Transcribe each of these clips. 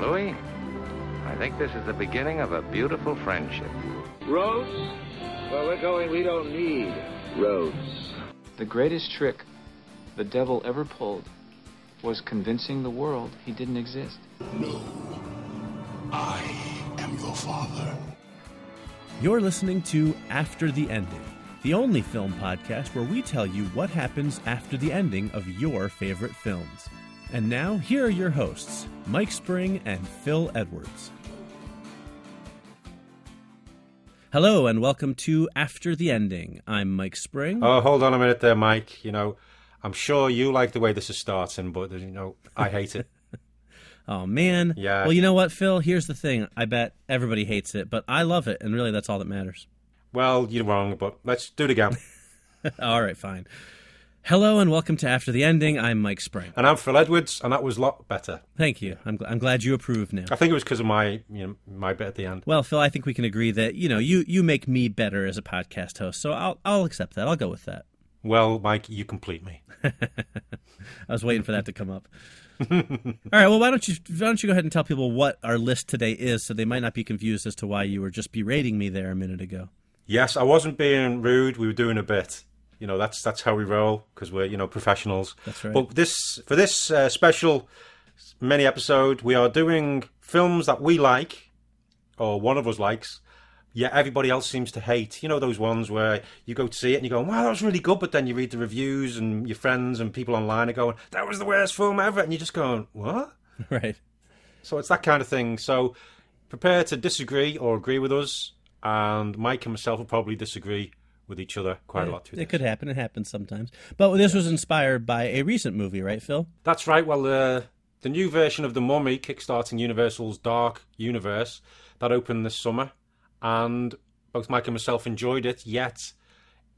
Louis, I think this is the beginning of a beautiful friendship. Roads? Well, we're going, we don't need roads. The greatest trick the devil ever pulled was convincing the world he didn't exist. No. I am your father. You're listening to After the Ending, the only film podcast where we tell you what happens after the ending of your favorite films. And now, here are your hosts, Mike Spring and Phil Edwards. Hello, and welcome to After the Ending. I'm Mike Spring. Oh, hold on a minute there, Mike. You know, I'm sure you like the way this is starting, but, you know, I hate it. Oh man. Yeah. Well, you know what, Phil? Here's the thing. I bet everybody hates it, but I love it, and really, that's all that matters. well, you're wrong, but let's do it again. all right, fine. Hello, and welcome to After the Ending. I'm Mike Spring. and I'm Phil Edwards, and that was a lot better. Thank you. I'm, gl- I'm glad you approve now. I think it was because of my, you know, my bit at the end. Well, Phil, I think we can agree that you know you you make me better as a podcast host, so I'll I'll accept that. I'll go with that. Well, Mike, you complete me. I was waiting for that to come up. All right. Well, why don't you why don't you go ahead and tell people what our list today is, so they might not be confused as to why you were just berating me there a minute ago. Yes, I wasn't being rude. We were doing a bit. You know, that's that's how we roll because we're you know professionals. That's right. But this for this uh, special mini episode, we are doing films that we like, or one of us likes. Yet everybody else seems to hate. You know those ones where you go to see it and you go, "Wow, that was really good," but then you read the reviews and your friends and people online are going, "That was the worst film ever," and you're just going, "What?" right. So it's that kind of thing. So prepare to disagree or agree with us, and Mike and myself will probably disagree with each other quite a lot through It this. could happen. It happens sometimes. But this was inspired by a recent movie, right, Phil? That's right. Well, uh, the new version of The Mummy, kickstarting Universal's Dark Universe, that opened this summer, and both Mike and myself enjoyed it. Yet,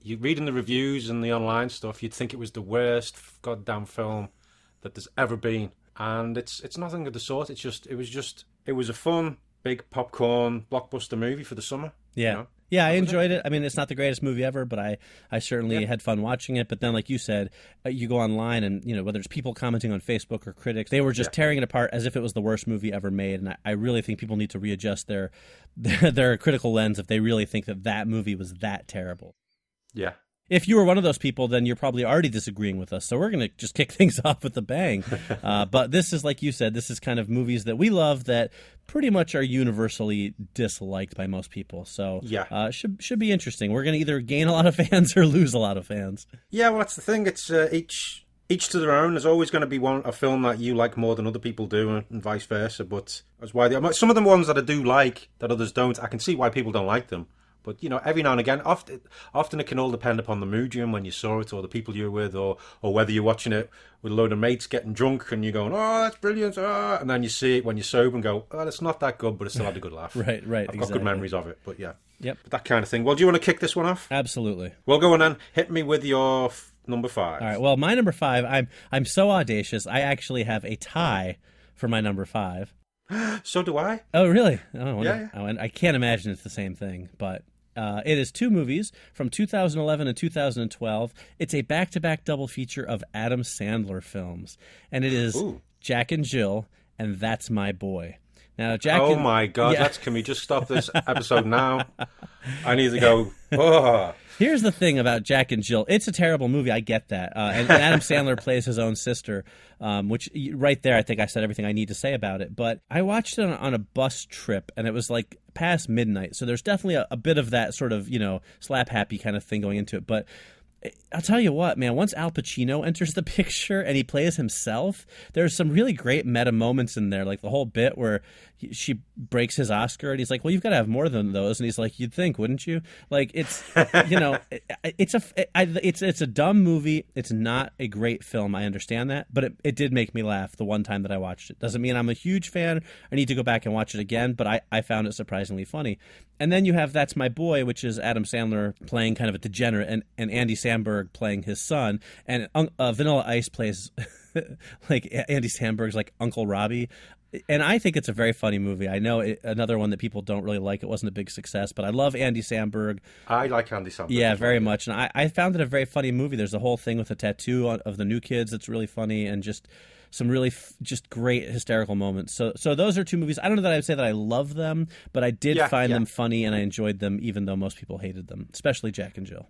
you reading the reviews and the online stuff, you'd think it was the worst goddamn film that there's ever been, and it's it's nothing of the sort. It's just it was just it was a fun big popcorn blockbuster movie for the summer. Yeah. you know? Yeah, I enjoyed it. I mean, it's not the greatest movie ever, but I, I certainly Yeah. had fun watching it. But then, like you said, uh, you go online and, you know, whether it's people commenting on Facebook or critics, they were just Yeah. tearing it apart as if it was the worst movie ever made. And I, I really think people need to readjust their, their, their critical lens if they really think that that movie was that terrible. Yeah. If you were one of those people, then you're probably already disagreeing with us. So we're going to just kick things off with a bang. uh, but this is, like you said, this is kind of movies that we love that pretty much are universally disliked by most people. So Yeah. uh, should should be interesting. We're going to either gain a lot of fans or lose a lot of fans. Yeah, well, that's the thing. It's uh, each each to their own. There's always going to be one a film that you like more than other people do, and, vice versa. But that's why the, some of the ones that I do like that others don't, I can see why people don't like them. But you know, every now and again, often often it can all depend upon the mood you're in when you saw it, or the people you're with, or or whether you're watching it with a load of mates getting drunk and you're going, "Oh, that's brilliant," ah, and then you see it when you're sober and go, "Oh, it's not that good," but it still had a good laugh. Right, right, I've got good memories of it. But yeah, Yep, but that kind of thing. Well, do you want to kick this one off? absolutely. Well, go on then. Hit me with your f- number five. All right. Well, my number five. I'm I'm so audacious. I actually have a tie for my number five. So do I. Oh, really? Oh, I wonder- Yeah, and I can't imagine it's the same thing, but uh, it is two movies from 2011 and 2012. It's a back-to-back double feature of Adam Sandler films, and it is Ooh. Jack and Jill, and That's My Boy. Now, Jack. oh and, my god, Yeah. that's can we just stop this episode now? I need to go. Oh, Here's the thing about Jack and Jill. It's a terrible movie. I get that. Uh, and, and Adam Sandler plays his own sister, um, which right there, I think I said everything I need to say about it. But I watched it on, on a bus trip, and it was like past midnight. So there's definitely a, a bit of that sort of, you know, slap happy kind of thing going into it. But I'll tell you what, man, once Al Pacino enters the picture and he plays himself, there's some really great meta moments in there. Like the whole bit where he, she breaks his Oscar and he's like, well, you've got to have more than those. And he's like, you'd think, wouldn't you? Like it's, you know, it, it's a, it, it's, it's a dumb movie. It's not a great film. I understand that, but it, it did make me laugh the one time that I watched it. Doesn't mean I'm a huge fan. I need to go back and watch it again, but I, I found it surprisingly funny. And then you have That's My Boy, which is Adam Sandler playing kind of a degenerate and, and Andy Samberg playing his son. And uh, Vanilla Ice plays like Andy Samberg's like Uncle Robbie. And I think it's a very funny movie. I know it, another one that people don't really like. It wasn't a big success, but I love Andy Samberg. I like Andy Samberg. Yeah, very well. much. And I, I found it a very funny movie. There's a whole thing with a tattoo on, of the new kids that's really funny, and just some really f- just great hysterical moments. So, so those are two movies. I don't know that I would say that I love them, but I did Yeah, find yeah. them funny, and I enjoyed them, even though most people hated them, especially Jack and Jill.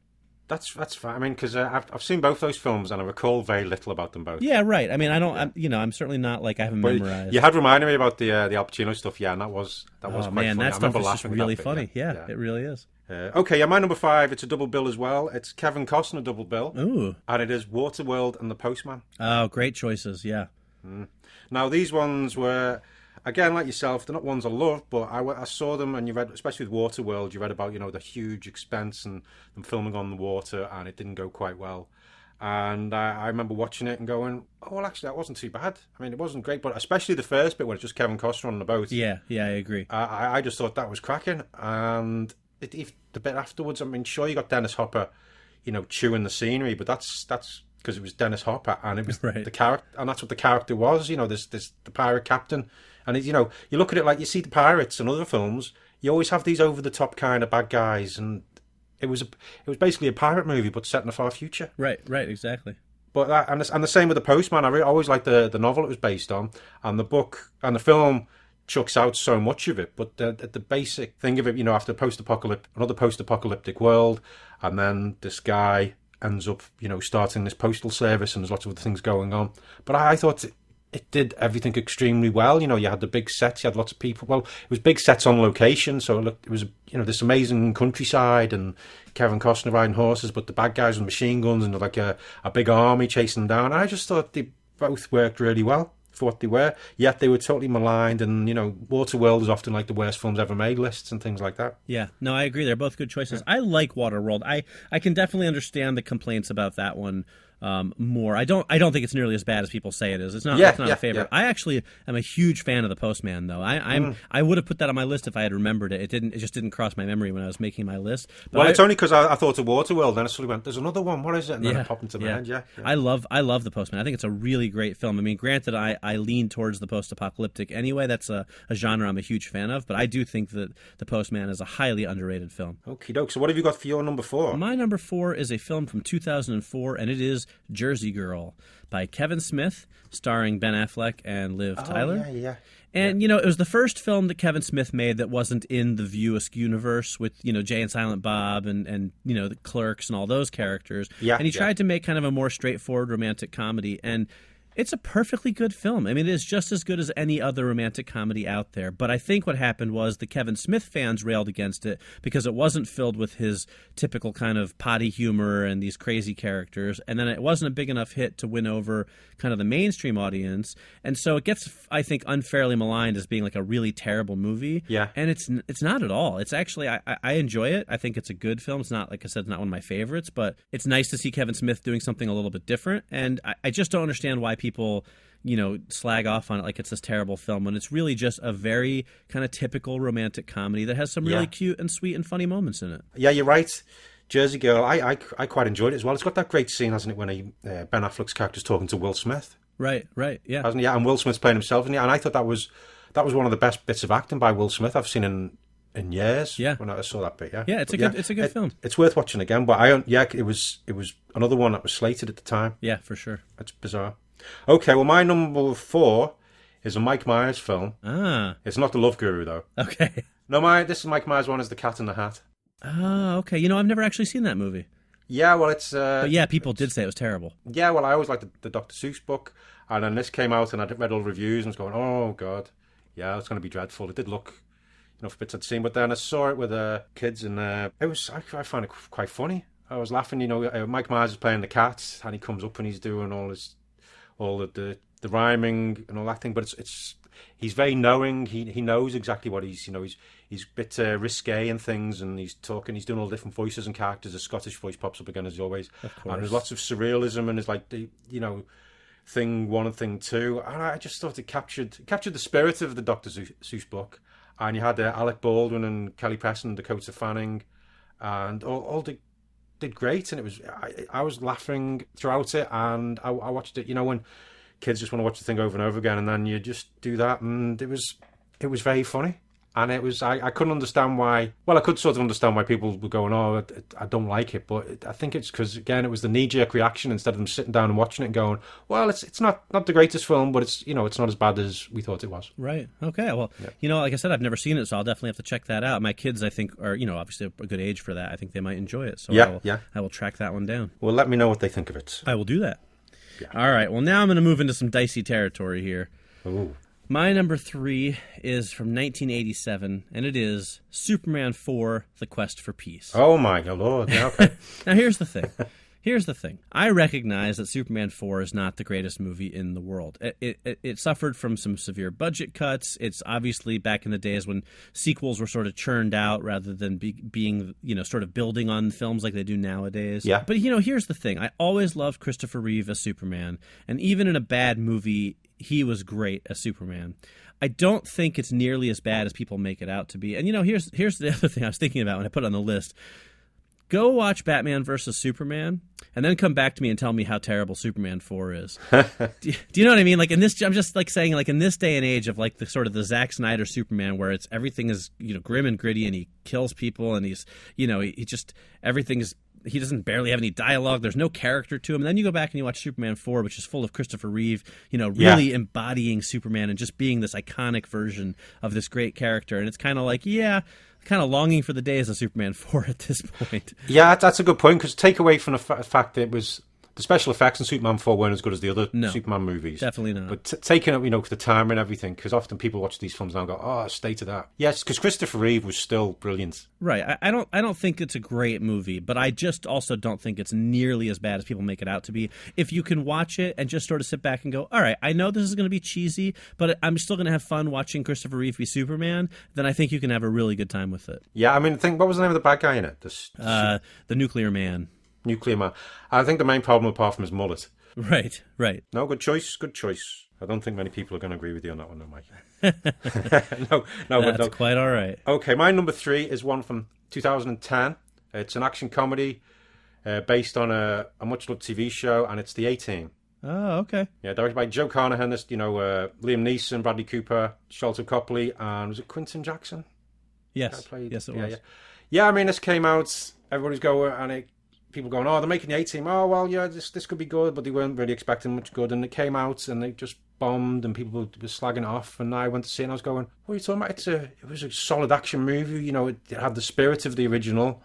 That's that's fine. I mean, because uh, I've I've seen both those films and I recall very little about them both. Yeah, right. I mean, I don't. I'm, you know, I'm certainly not like I haven't But memorized. you had reminded me about the uh, the Al Pacino stuff, yeah, and that was that was oh quite man, funny. that I stuff is really that bit, funny. Yeah, it really is. Uh, okay, yeah, my number five. It's a double bill as well. It's Kevin Costner double bill, Ooh. and it is Waterworld and The Postman. Oh, great choices. Yeah. Now these ones were, again, like yourself, they're not ones I love, but I, I saw them and you read, especially with Waterworld, you read about you know the huge expense and them filming on the water, and it didn't go quite well. And I, I remember watching it and going, oh well, actually that wasn't too bad. I mean, it wasn't great, but especially the first bit when it's just Kevin Costner on the boat. Yeah. Yeah. I agree. I, I- just thought that was cracking, and it, if the bit afterwards, I mean, sure you got Dennis Hopper, you know, chewing the scenery, but that's that's because it was Dennis Hopper, and it was Right. the character, and that's what the character was. You know, this this the pirate captain, and it, you know, you look at it like you see the pirates and other films. You always have these over the top kind of bad guys, and it was a it was basically a pirate movie, but set in the far future. Right. Right. Exactly. But that, and, the, and the same with the Postman. I re- always liked the the novel it was based on, and the book and the film chucks out so much of it. But the, the basic thing of it, you know, after post apocalyptic another post apocalyptic world, and then this guy ends up, you know, starting this postal service, and there's lots of other things going on. But I, I thought. It, did everything extremely well. You know, you had the big sets, you had lots of people. Well, it was big sets on location, so it looked, it was you know this amazing countryside and Kevin Costner riding horses, but the bad guys with machine guns and like a, a big army chasing them down. I just thought they both worked really well for what they were. Yet they were totally maligned, and you know, Waterworld is often like the worst films ever made lists and things like that. Yeah, no, I agree. They're both good choices. I like Waterworld. I I can definitely understand the complaints about that one um, more. I don't I don't think it's nearly as bad as people say it is. It's not. Yeah, it's not yeah, a favorite. yeah. I actually am a huge fan of the Postman, though. I, I'm Mm. I would have put that on my list if I had remembered it. It didn't. It just didn't cross my memory when I was making my list. But well, I- it's only because I, I thought of Waterworld, then I suddenly went, "There's another one. What is it?" And then yeah, it popped into my head. Yeah, yeah. I love I love the Postman. I think it's a really great film. I mean, granted, I, I lean towards the post-apocalyptic anyway. That's a, a genre I'm a huge fan of. But I do think that the Postman is a highly underrated film. Okie doke. So, what have you got for your number four? My number four is a film from 2004, and it is Jersey Girl by Kevin Smith, starring Ben Affleck and Liv oh, Tyler. Oh, yeah, yeah. And you know, it was the first film that Kevin Smith made that wasn't in the View Askew universe with you know Jay and Silent Bob and and you know the Clerks and all those characters. Yeah, and he yeah. tried to make kind of a more straightforward romantic comedy and. It's a perfectly good film. I mean, it is just as good as any other romantic comedy out there. But I think what happened was the Kevin Smith fans railed against it because it wasn't filled with his typical kind of potty humor and these crazy characters. And then it wasn't a big enough hit to win over kind of the mainstream audience. And so it gets, I think, unfairly maligned as being like a really terrible movie. Yeah. And it's it's not at all. It's actually I, I- enjoy it. I think it's a good film. It's not like I said, it's not one of my favorites, but it's nice to see Kevin Smith doing something a little bit different. And I, I just don't understand why people you know slag off on it like it's this terrible film when it's really just a very kind of typical romantic comedy that has some really Yeah. cute and sweet and funny moments in it. Yeah, you're right. Jersey Girl, I, I, I quite enjoyed it as well. It's got that great scene, hasn't it, when he, uh, Ben Affleck's character's talking to Will Smith, Right, right, yeah. hasn't he? Yeah, and Will Smith's playing himself, and, and I thought that was that was one of the best bits of acting by Will Smith I've seen in in years. Yeah. when I saw that bit. Yeah, Yeah, it's a But good- it's a good it- film. It's worth watching again. But I don't. Yeah, it was it was another one that was slated at the time. Yeah, for sure. It's bizarre. Okay, well, my number four is a Mike Myers film. Ah, It's not the Love Guru though. okay. No, my this is Mike Myers one is the Cat in the Hat. Ah, okay. You know, I've never actually seen that movie. Yeah, well, it's uh, But yeah, people did say it was terrible. Yeah, well, I always liked the, the Dr. Seuss book, and then this came out, and I'd read all the reviews, and was going, "Oh God, yeah, it's going to be dreadful." It did look, you know, for bits I'd seen, but then I saw it with uh, kids, and uh, it was I, I found it quite funny. I was laughing, you know. Uh, Mike Myers is playing the cat, and he comes up and he's doing all his, all the the, the rhyming and all that thing, but it's it's he's very knowing. He he knows exactly what he's you know he's he's a bit uh, risque and things, and he's talking. He's doing all different voices and characters. A Scottish voice pops up again as always, and there's lots of surrealism and it's like the you know thing one and thing two. And I just thought it captured captured the spirit of the Doctor Seuss book. And you had uh, Alec Baldwin and Kelly Preston, Dakota Fanning, and all, all did, did great. And it was I, I was laughing throughout it, and I, I watched it. You know when kids just want to watch the thing over and over again, and then you just do that, and it was it was very funny. And it was I, I couldn't understand why. Well, I could sort of understand why people were going, "Oh, I, I don't like it," but I think it's because again, it was the knee jerk reaction instead of them sitting down and watching it and going, "Well, it's it's not not the greatest film, but it's you know it's not as bad as we thought it was." Right. Okay. Well, you know, like I said, I've never seen it, so I'll definitely have to check that out. My kids, I think, are you know obviously a good age for that. I think they might enjoy it. So Yeah, I will, yeah. I will track that one down. Well, let me know what they think of it. I will do that. All right. Well, now I'm going to move into some dicey territory here. Ooh. My number three is from 1987, and it is Superman 4: The Quest for Peace. Oh my god, Lord! Okay. Now, here's the thing. Here's the thing. I recognize that Superman 4 is not the greatest movie in the world. It, it, it suffered from some severe budget cuts. It's obviously back in the days when sequels were sort of churned out rather than be, being, you know, sort of building on films like they do nowadays. Yeah. But, you know, here's the thing. I always loved Christopher Reeve as Superman. And even in a bad movie, he was great as Superman. I don't think it's nearly as bad as people make it out to be. And, you know, here's, here's the other thing I was thinking about when I put it on the list go watch Batman versus Superman, and then come back to me and tell me how terrible Superman Four is. do, you, do you know what I mean? Like in this, I'm just like saying, like in this day and age of like the sort of the Zack Snyder Superman, where it's everything is you know grim and gritty, and he kills people, and he's you know he, he just everything is. He doesn't barely have any dialogue. There's no character to him. And then you go back and you watch Superman 4, which is full of Christopher Reeve, you know, Yeah. really embodying Superman and just being this iconic version of this great character. And it's kind of like, yeah, kind of longing for the days of Superman 4 at this point. Yeah, that's a good point because take away from the fa- fact that it was the special effects in Superman 4 weren't as good as the other No. Superman movies. Definitely not. But t- taking up, you know, the time and everything, because often people watch these films now and go, oh, state of that. Yes, because Christopher Reeve was still brilliant. Right. I, I don't. I don't think it's a great movie, but I just also don't think it's nearly as bad as people make it out to be. If you can watch it and just sort of sit back and go, "All right, I know this is going to be cheesy, but I'm still going to have fun watching Christopher Reeve be Superman," then I think you can have a really good time with it. Yeah, I mean, think what was the name of the bad guy in it? The Uh, the Nuclear Man. Nuclear man. I think the main problem, apart from his mullet. Right. Right. No, good choice, good choice. I don't think many people are going to agree with you on that one, no, Mike. no, no, but That's no. quite all right. Okay, my number three is one from 2010. It's an action comedy uh, based on a, a much loved TV show, and it's The A Team. Oh, okay. Yeah, directed by Joe Carnahan. This, you know, uh, Liam Neeson, Bradley Cooper, Sharlto Copley, and was it Quinton Jackson? Yes. Yes, it yeah, was. Yeah. yeah, I mean, this came out. Everybody's going, and it, people going, oh, they're making the A Team. Oh, well, yeah, this this could be good, but they weren't really expecting much good. And it came out, and they just bombed, and people were, slagging off. And I went to see it, and I was going, what are you talking about? It's a, it was a solid action movie. You know, it, it had the spirit of the original,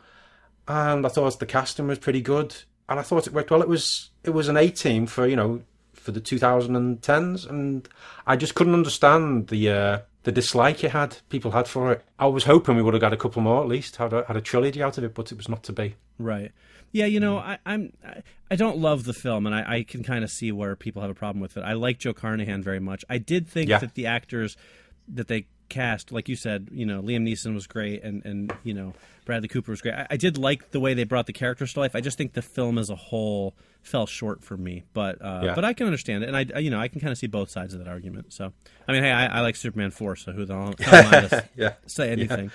and I thought the casting was pretty good, and I thought it worked well. It was it was an A Team for you know for the 2010s, and I just couldn't understand the. Uh, the dislike it had, people had for it. I was hoping we would have got a couple more at least, had a, had a trilogy out of it, but it was not to be. Right. Yeah, you know, I, I'm I, don't love the film, and I, I can kind of see where people have a problem with it. I like Joe Carnahan very much. I did think Yeah. that the actors that they cast, like you said, you know, Liam Neeson was great, and and you know, Bradley Cooper was great. I, I did like the way they brought the characters to life. I just think the film as a whole fell short for me, but uh, Yeah. but I can understand it, and I you know I can kind of see both sides of that argument. So I mean, hey, I, I like Superman four, so who the hell am I to Yeah. say anything?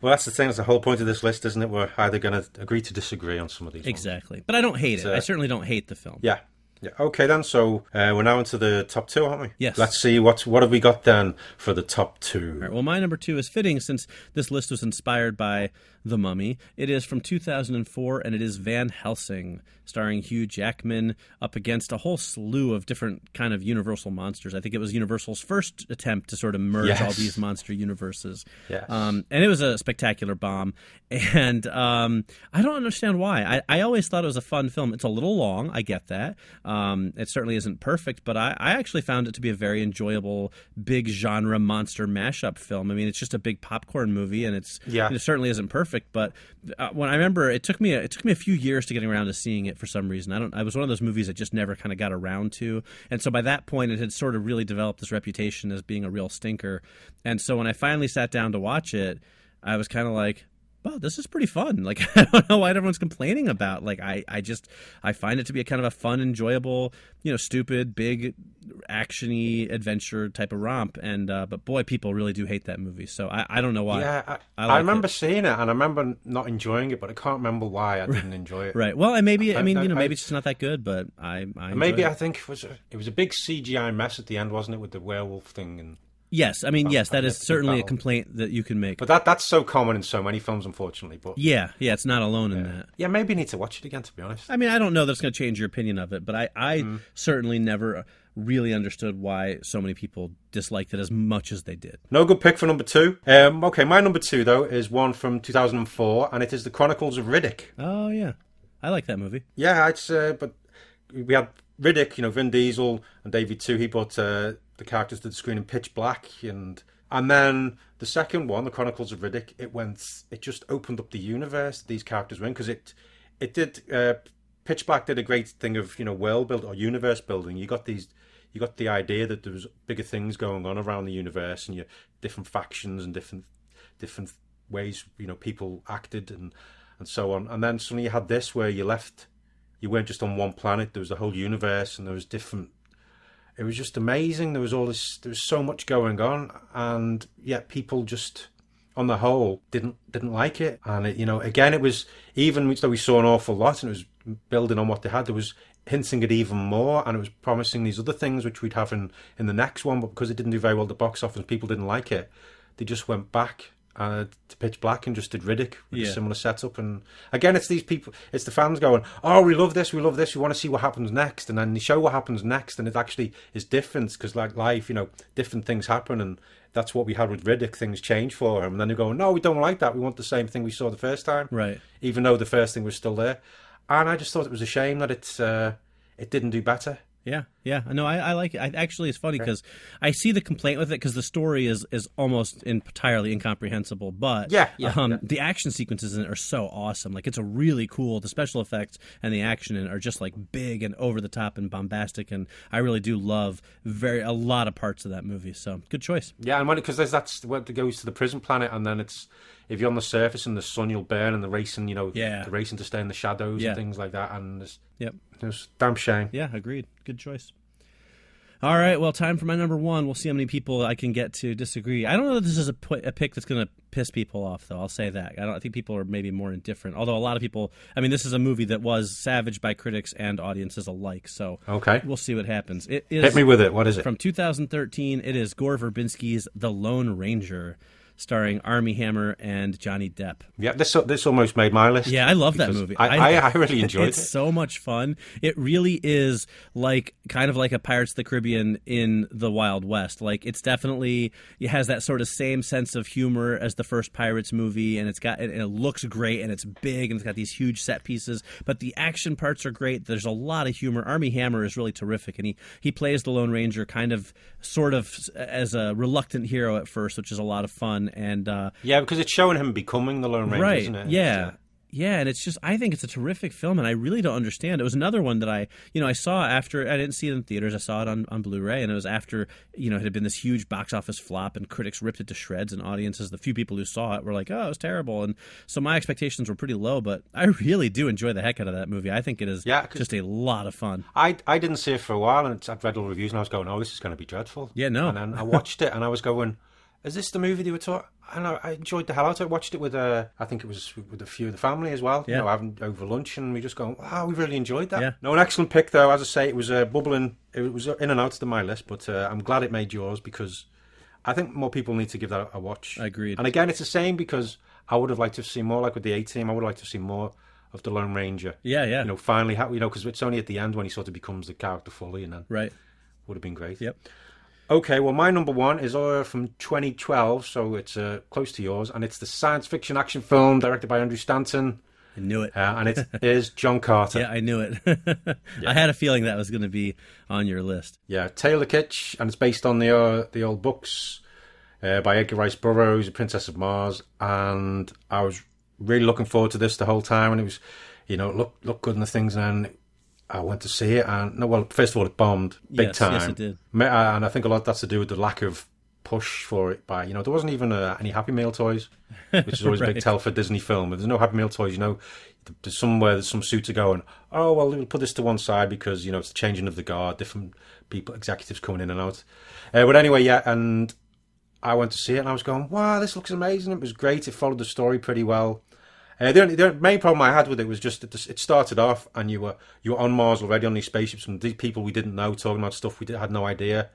Well, that's the thing. That's the whole point of this list, isn't it? We're either going to agree to disagree on some of these. ones. Exactly, but I don't hate it. uh, I certainly don't hate the film. Yeah. Yeah. Okay then. So uh, we're now into the top two, aren't we? Yes. Let's see what what have we got then for the top two. Right, well, my number two is fitting since this list was inspired by The Mummy. It is from 2004, and it is Van Helsing, starring Hugh Jackman, up against a whole slew of different kind of Universal monsters. I think it was Universal's first attempt to sort of merge Yes. all these monster universes. Yes. Um, and it was a spectacular bomb. And um, I don't understand why. I, I always thought it was a fun film. It's a little long. I get that. Um, it certainly isn't perfect, but I, I actually found it to be a very enjoyable, big genre monster mashup film. I mean, it's just a big popcorn movie, and it's Yeah. it certainly isn't perfect. But uh, when I remember, it took me a, it took me a few years to getting around to seeing it for some reason. I don't. I was one of those movies that just never kind of got around to, and so by that point, it had sort of really developed this reputation as being a real stinker. And so when I finally sat down to watch it, I was kind of like. Wow, this is pretty fun. Like I don't know why everyone's complaining about. Like I, I just I find it to be a kind of a fun, enjoyable, you know, stupid, big, actiony adventure type of romp. And uh, but boy, people really do hate that movie. So I, I don't know why. Yeah, I, I I, remember it. seeing it, and I remember not enjoying it, but I can't remember why I didn't enjoy it. Right. Well, and maybe I I- mean you know maybe it's just not that good, but I, I Maybe enjoyed I think it was a, it was a big CGI mess at the end, wasn't it, with the werewolf thing? And yes. I mean yes, that is certainly a complaint that you can make. but that that's so common in so many films, unfortunately. But yeah, yeah, it's not alone in that. yeah, maybe you need to watch it again. To be honest, I mean, I don't know that's going to change your opinion of it, but I, I Mm-hmm. certainly never really understood why so many people disliked it as much as they did. no good pick for number two. Um, okay, my number two though is one from 2004, and it is the Chronicles of Riddick. Oh yeah, I like that movie. Yeah, it's uh, but we had Riddick, you know, Vin Diesel and David Twohy. He brought uh, the characters to the screen in pitch black, and and then the second one, the Chronicles of Riddick, it went, it just opened up the universe these characters were in because it it did. Uh, pitch black did a great thing of you know world build or universe building. You got these. You got the idea that there was bigger things going on around the universe, and your different factions and different different ways you know people acted and and so on. And then suddenly you had this where you left, you weren't just on one planet. There was a whole universe, and there was different. It was just amazing. There was all this. There was so much going on, and yet people just, on the whole, didn't didn't like it. And it, you know, again, it was even though we saw an awful lot, and it was building on what they had. There was hinting at even more, and it was promising these other things which we'd have in in the next one. But because it didn't do very well at the box office, people didn't like it. They just went back uh, to Pitch Black and just did Riddick with Yeah. a similar setup. And again, it's these people, it's the fans going, "Oh, we love this, we love this, we want to see what happens next," and then they show what happens next, and it actually is different because, like life, you know, different things happen, and that's what we had with Riddick. Things change for him, and then they're going, "No, we don't like that. We want the same thing we saw the first time." Right. even though the first thing was still there. And I just thought it was a shame that it uh, it didn't do better. Yeah, yeah. No, I, I like it. I, actually, it's funny because I see the complaint with it because the story is is almost entirely incomprehensible. But Yeah, yeah, um, yeah. the action sequences in it are so awesome. Like it's a really cool. The special effects and the action in it are just like big and over the top and bombastic. And I really do love very a lot of parts of that movie. So good choice. Yeah, and when because there's that's where it goes to the prison planet, and then it's if you're on the surface in the sun, you'll burn, and the racing, you know, Yeah. the racing to stay in the shadows Yeah. and things like that, and it's, Yep. it's damn shame. Yeah, agreed. Good choice. All right, well, time for my number one. We'll see how many people I can get to disagree. I don't know if this is a, pick that's going to piss people off, though. I'll say that. I don't. I think people are maybe more indifferent. Although a lot of people, I mean, this is a movie that was savaged by critics and audiences alike. So Okay. we'll see what happens. It is Hit me with it. What is it? from 2013. It is Gore Verbinski's The Lone Ranger, starring Armie Hammer and Johnny Depp. yeah, this this almost made my list. Yeah, I love that movie. I, I, I really enjoyed it's it. It's so much fun. It really is like kind of like a Pirates of the Caribbean in the Wild West. Like it's definitely it has that sort of same sense of humor as the first Pirates movie, and it's got and it looks great and it's big and it's got these huge set pieces. But the action parts are great. There's a lot of humor. Armie Hammer is really terrific, and he he plays the Lone Ranger kind of sort of as a reluctant hero at first, which is a lot of fun. And uh, Yeah, because it's showing him becoming the Lone Ranger, right. isn't it? yeah. yeah and it's just i think it's a terrific film and i really don't understand. It was another one that i you know i saw after i didn't see it in theaters. I saw it on, on blu-ray and it was after you know it had been this huge box office flop and critics ripped it to shreds and audiences the few people who saw it were like oh it was terrible. And so my expectations were pretty low but i really do enjoy the heck out of that movie. I think it is yeah, just a lot of fun. I I didn't see it for a while, and I'd read all the reviews, and I was going, "Oh, this is going to be dreadful." Yeah, no. And then I watched it, and I was going, "Is this the movie they were talking?" I, I enjoyed the hell out of it. I watched it with uh, I think it was with a few of the family as well. Yeah. You know, having over lunch, and we just going, "Wow, we really enjoyed that." Yeah. No, an excellent pick though. As I say, it was uh, bubbling. It was in and out of my list, but uh, I'm glad it made yours because I think more people need to give that a watch. I agreed. And again, it's the same because I would have liked to have seen more, like with the A Team. I would have liked to have seen more of the Lone Ranger. yeah yeah You know, finally, you know, because it's only at the end when he sort of becomes the character fully, and then right would have been great. yep Okay, well, my number one is uh, from 2012, so it's uh, close to yours, and it's the science fiction action film directed by Andrew Stanton, i knew it. Uh, and it is John Carter. yeah i knew it. I had a feeling that was going to be on your list. Yeah, Taylor Kitsch, and it's based on the uh, the old books uh, by Edgar Rice Burroughs, The Princess of Mars, and I was really looking forward to this the whole time, and it was, you know, look look good in the things, and I went to see it, and no, well, first of all, it bombed big Yes, time, yes, it did. Uh, and I think a lot that's to do with the lack of push for it by you know there wasn't even uh, any Happy Meal toys, which is always a big tell for Disney film. If there's no Happy Meal toys, you know, there's somewhere there's some suits are going. Oh well, we'll put this to one side because you know it's the changing of the guard, different people executives coming in and out. Uh, but anyway, yeah, and I went to see it and I was going, wow, this looks amazing. It was great. It followed the story pretty well. Uh, the, only, the main problem I had with it was just that it started off and you were you were on Mars already on these spaceships and these people we didn't know talking about stuff we did, had no idea.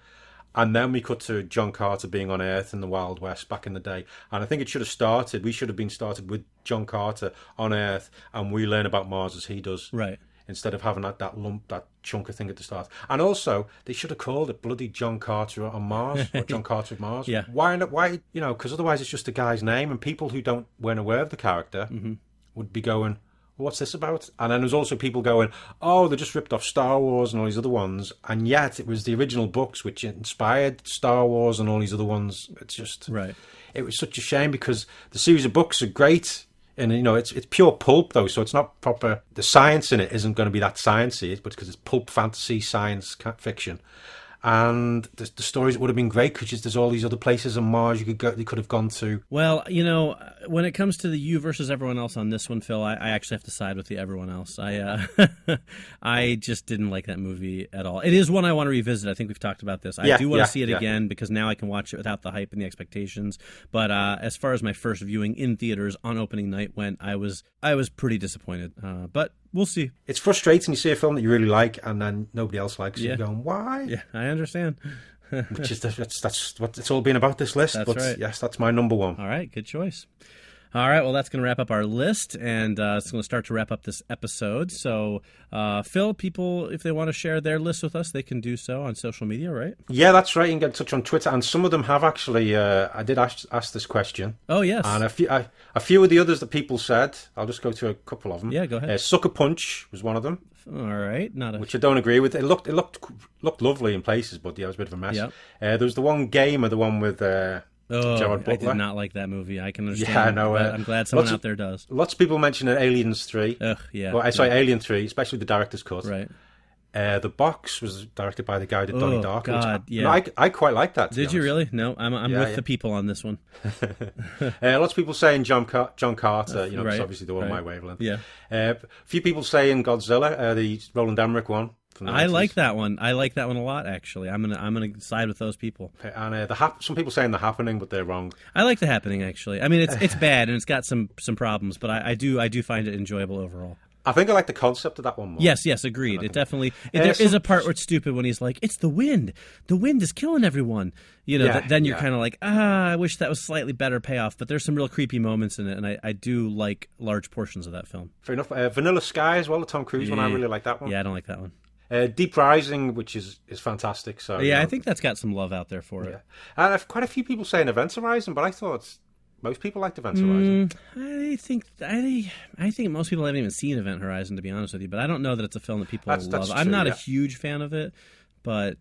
And then we cut to John Carter being on Earth in the Wild West back in the day. And I think it should have started, we should have been started with John Carter on Earth and we learn about Mars as he does. Right. Instead of having that, that lump, that chunk of thing at the start. And also, they should have called it bloody John Carter on Mars or John Carter of Mars. Yeah. Why not? Why, you know, because otherwise it's just a guy's name and people who don't, weren't aware of the character Mm-hmm. would be going, what's this about? And then there's also people going, oh, they just ripped off Star Wars and all these other ones. And yet it was the original books which inspired Star Wars and all these other ones. It's just, Right. it was such a shame because the series of books are great. And you know it's it's pure pulp though, so it's not proper. The science in it isn't going to be that sciencey, but because it's pulp fantasy science fiction, and the, the stories would have been great because there's all these other places on Mars you could go, you could have gone to. Well, you know, when it comes to the you versus everyone else on this one, Phil, I, I actually have to side with the everyone else. I uh, I just didn't like that movie at all. It is one I want to revisit. I think we've talked about this. I Yeah, do want yeah, to see it yeah. again because now I can watch it without the hype and the expectations. But uh, as far as my first viewing in theaters on opening night went, I was I was pretty disappointed. Uh, but we'll see. It's frustrating. You see a film that you really like, and then nobody else likes it. Yeah. You're going, why? Yeah, I understand. Which is that's that's what it's all been about this list. That's but right. yes, that's my number one. All right, good choice. All right, well, that's going to wrap up our list, and uh, it's going to start to wrap up this episode. So, uh, Phil, people, if they want to share their list with us, they can do so on social media, right? Yeah, that's right. You can get in touch on Twitter, and some of them have actually. Uh, I did ask, ask this question. Oh, yes. And a few, I, a few of the others that people said, I'll just go to a couple of them. Yeah, go ahead. Uh, Sucker Punch was one of them, All right, not a. which I don't agree with. It looked it looked looked lovely in places, but yeah, it was a bit of a mess. Yeah. Uh, there was the one game, or the one with uh, oh, I did not like that movie. I can understand. Yeah, I know, uh, I'm glad someone of- out there does. Lots of people mention Aliens Three. Ugh, yeah. well, I sorry, Alien Three, especially the director's cut. Right. Uh, the box was directed by the guy that did Donnie Oh, Darko. God, yeah. I, I quite like that. Did you really? No, I'm, I'm Yeah, with yeah. the people on this one. Uh, lots of people saying John Car- John Carter, you know, right, obviously the one right. my wavelength. Yeah. Uh, a few people saying Godzilla, uh, the Roland Emmerich one. I like that one. I like that one a lot, actually. I'm gonna I'm gonna side with those people. And uh, the hap- some people saying the happening, but they're wrong. I like the happening actually. I mean, it's it's bad and it's got some some problems, but I, I do I do find it enjoyable overall. I think I like the concept of that one more. Yes, yes, agreed. It definitely Uh, there is some- a part where it's stupid when he's like, "It's the wind. The wind is killing everyone." You know, Yeah, th- then you're yeah. kind of like, "Ah, I wish that was slightly better payoff." But there's some real creepy moments in it, and I, I do like large portions of that film. Fair enough. Uh, Vanilla Sky as well, the Tom Cruise one. I really like that one. Yeah, I don't like that one. Uh, Deep Rising, which is, is fantastic. So you yeah, I think that's got some love out there for it. And I've quite a few people saying Event Horizon, but I thought most people liked Event Mm. Horizon. I think I I think most people haven't even seen Event Horizon to be honest with you, but I don't know that it's a film that people That's- love. that's I'm not yeah. a huge fan of it, but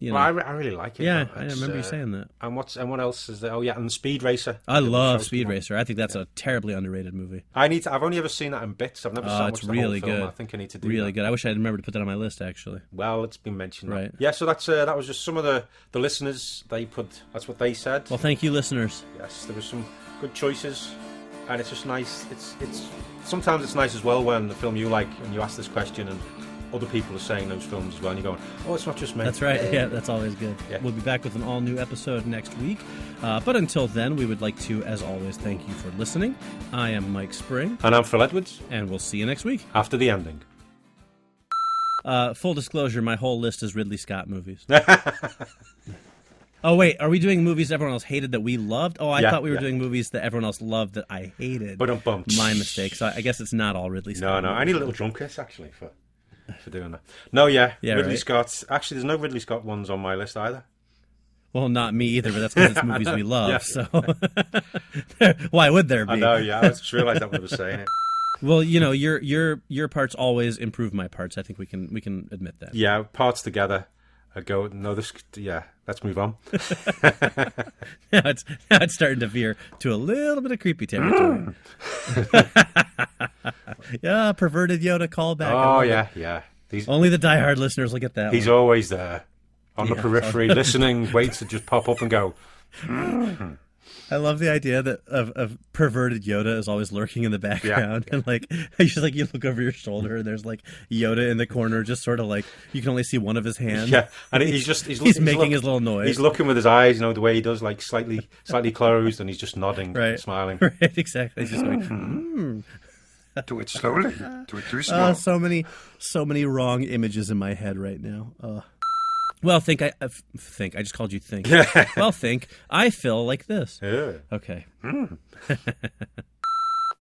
you know, Well, I, re- I really like it. yeah. I remember you uh, saying that. And what's and what else is there? Oh yeah, and Speed Racer. I love Speed. Racer. I think that's a terribly underrated movie. I need to. I've only ever seen that in bits. I've never Oh, sat it's really good. I think I need to do Really that. good. I wish I'd remembered to put that on my list actually. Well, it's been mentioned. Right. Yeah. So that's uh, that was just some of the the listeners. They put. That's what they said. Well, thank you, listeners. yes, there was some good choices, and it's just nice. It's it's sometimes it's nice as well when the film you like and you ask this question and other people are saying those films as well, and you're going, oh, it's not just me. That's right. Yeah, that's always good. Yeah. We'll be back with an all new episode next week. Uh, but until then, we would like to, as always, thank you for listening. I am Mike Spring, And I'm Phil Edwards. and we'll see you next week. After the ending. Uh, full disclosure, my whole list is Ridley Scott movies. oh, wait, are we doing movies everyone else hated that we loved? Oh, I Yeah, thought we were yeah. doing movies that everyone else loved that I hated. But My mistake. So I guess it's not all Ridley Scott. no. No. I need a little drum kiss actually for for doing that. No, yeah. Yeah, Ridley right. Scott. Actually, there's no Ridley Scott ones on my list either. Well, not me either, but that's because it's movies we love. Yeah. So why would there be? I know. Yeah, I just realised that when I was saying it. Well, you know, your your your parts always improve my parts. I think we can we can admit that. Yeah, parts together. I go. No, this. Yeah, let's move on. now it's now it's starting to veer to a little bit of creepy territory. yeah, perverted Yoda callback. Oh love it. yeah, yeah. He's Only the diehard listeners will get that. he's one. always there on the Yeah. periphery, listening, waits to just pop up and go. I love the idea that of, of perverted Yoda is always lurking in the background, and like just like you look over your shoulder, and there's like Yoda in the corner, just sort of like you can only see one of his hands. Yeah, and he's just he's, He's look- making look- his little noise. He's looking with his eyes, you know, the way he does, like slightly slightly closed, and he's just nodding, Right. smiling. right, exactly. He's just going. "Hmm." Do it slowly. Do it too slow. so many, so many wrong images in my head right now. Uh. Well, think I uh, think I just called you think. well, think I feel like this. Yeah. Okay.